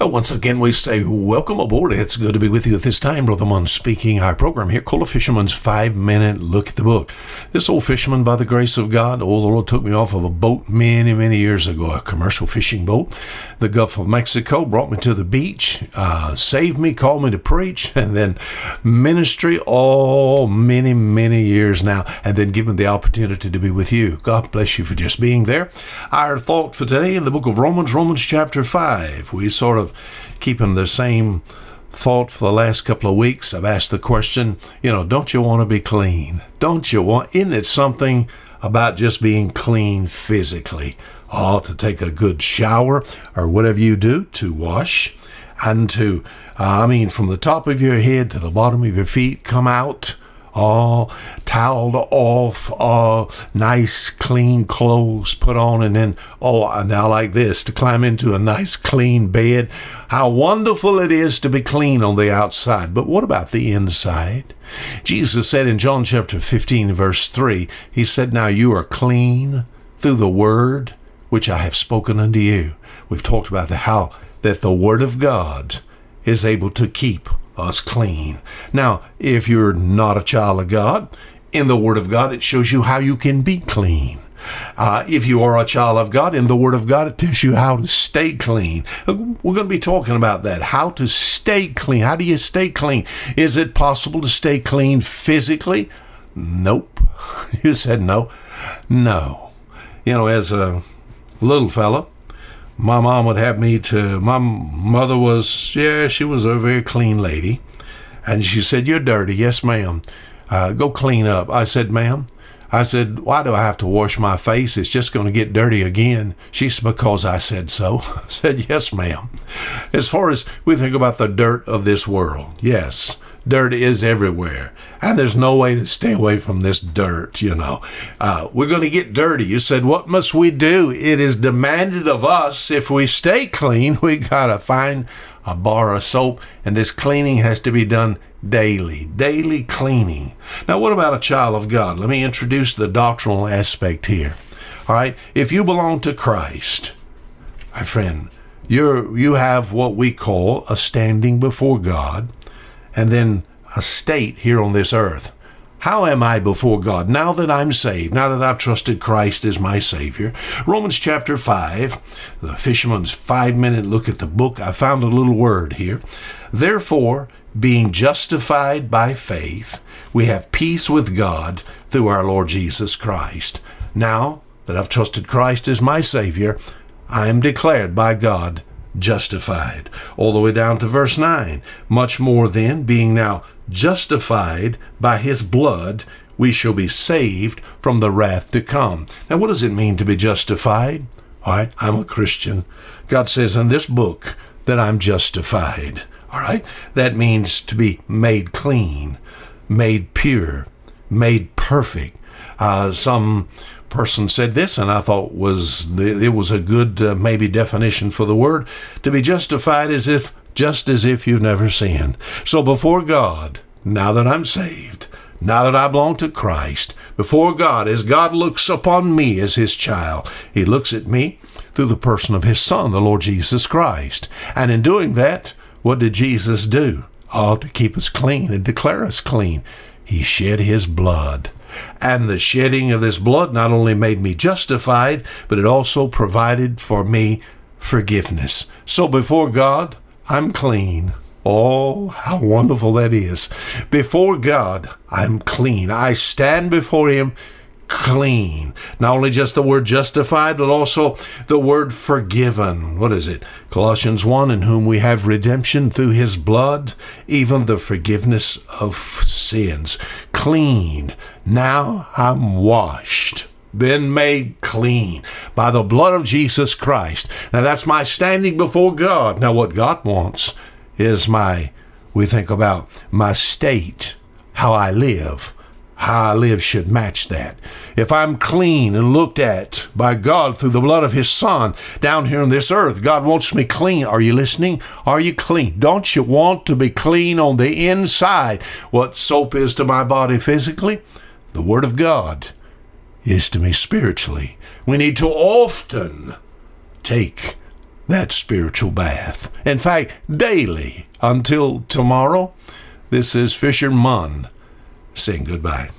Well, once again, we say welcome aboard. It's good to be with you at this time. Brother Munn speaking. Our program here called A Fisherman's Five Minute Look at the Book. This old fisherman, by the grace of God, oh, the Lord took me off of a boat many, many years ago, a commercial fishing boat. The Gulf of Mexico brought me to the beach, uh, saved me, called me to preach, and then ministry all many, many years now, and then given the opportunity to be with you. God bless you for just being there. Our thought for today in the book of Romans, Romans chapter 5. We sort of of keeping the same thought for the last couple of weeks. I've asked the question, you know, don't you want to be clean? Don't you want, isn't it something about just being clean physically? Oh, to take a good shower or whatever you do to wash and to, uh, I mean, from the top of your head to the bottom of your feet, come out all toweled off, all nice clean clothes put on, and then, oh, now like this, to climb into a nice clean bed. How wonderful it is to be clean on the outside. But what about the inside? Jesus said in John chapter 15, verse 3, He said, Now you are clean through the word which I have spoken unto you. We've talked about the how that the word of God is able to keep us clean. Now, if you're not a child of God, in the Word of God, it shows you how you can be clean. Uh, if you are a child of God, in the Word of God, it tells you how to stay clean. We're going to be talking about that. How to stay clean. How do you stay clean? Is it possible to stay clean physically? Nope. You said no. No. You know, as a little fella, my mom would have me to my mother was yeah she was a very clean lady. And she said you're dirty. Yes ma'am. Uh, go clean up. I said ma'am. I said why do i have to wash my face? It's just going to get dirty again. She said because i said so. I said yes ma'am. As far as we think about the dirt of this world yes Dirt is everywhere. And there's no way to stay away from this dirt, you know. Uh, we're going to get dirty. You said, What must we do? It is demanded of us if we stay clean, we got to find a bar of soap, and this cleaning has to be done daily. Daily cleaning. Now, what about a child of God? Let me introduce the doctrinal aspect here. All right. If you belong to Christ, my friend, you're, you have what we call a standing before God and then a state here on this earth. How am I before God now that I'm saved, now that I've trusted Christ as my Savior? Romans chapter 5, the fisherman's five minute look at the book, I found a little word here. Therefore, being justified by faith, we have peace with God through our Lord Jesus Christ. Now that I've trusted Christ as my Savior, I am declared by God justified. All the way down to verse 9. Much more then, being now justified by his blood, we shall be saved from the wrath to come. Now, what does it mean to be justified? All right, I'm a Christian. God says in this book that I'm justified. All right, that means to be made clean, made pure, made perfect. Uh, some person said this, and I thought was it was a good uh, maybe definition for the word to be justified as if just as if you've never sinned. So before God, now that I'm saved, now that I belong to Christ, before God, as God looks upon me as His child, He looks at me through the person of His Son, the Lord Jesus Christ. And in doing that, what did Jesus do? All to keep us clean and declare us clean. He shed His blood. And the shedding of this blood not only made me justified, but it also provided for me forgiveness. So before God, I'm clean. Oh, how wonderful that is. Before God, I'm clean. I stand before Him clean. Not only just the word justified, but also the word forgiven. What is it? Colossians 1 In whom we have redemption through his blood, even the forgiveness of sins. Clean. Now I'm washed been made clean by the blood of Jesus Christ. Now that's my standing before God. Now what God wants is my, we think about my state, how I live how I live should match that. If I'm clean and looked at by God through the blood of His Son down here on this earth, God wants me clean. Are you listening? Are you clean? Don't you want to be clean on the inside? What soap is to my body physically, the Word of God is to me spiritually. We need to often take that spiritual bath. In fact, daily until tomorrow, this is Fisher Fisherman saying goodbye.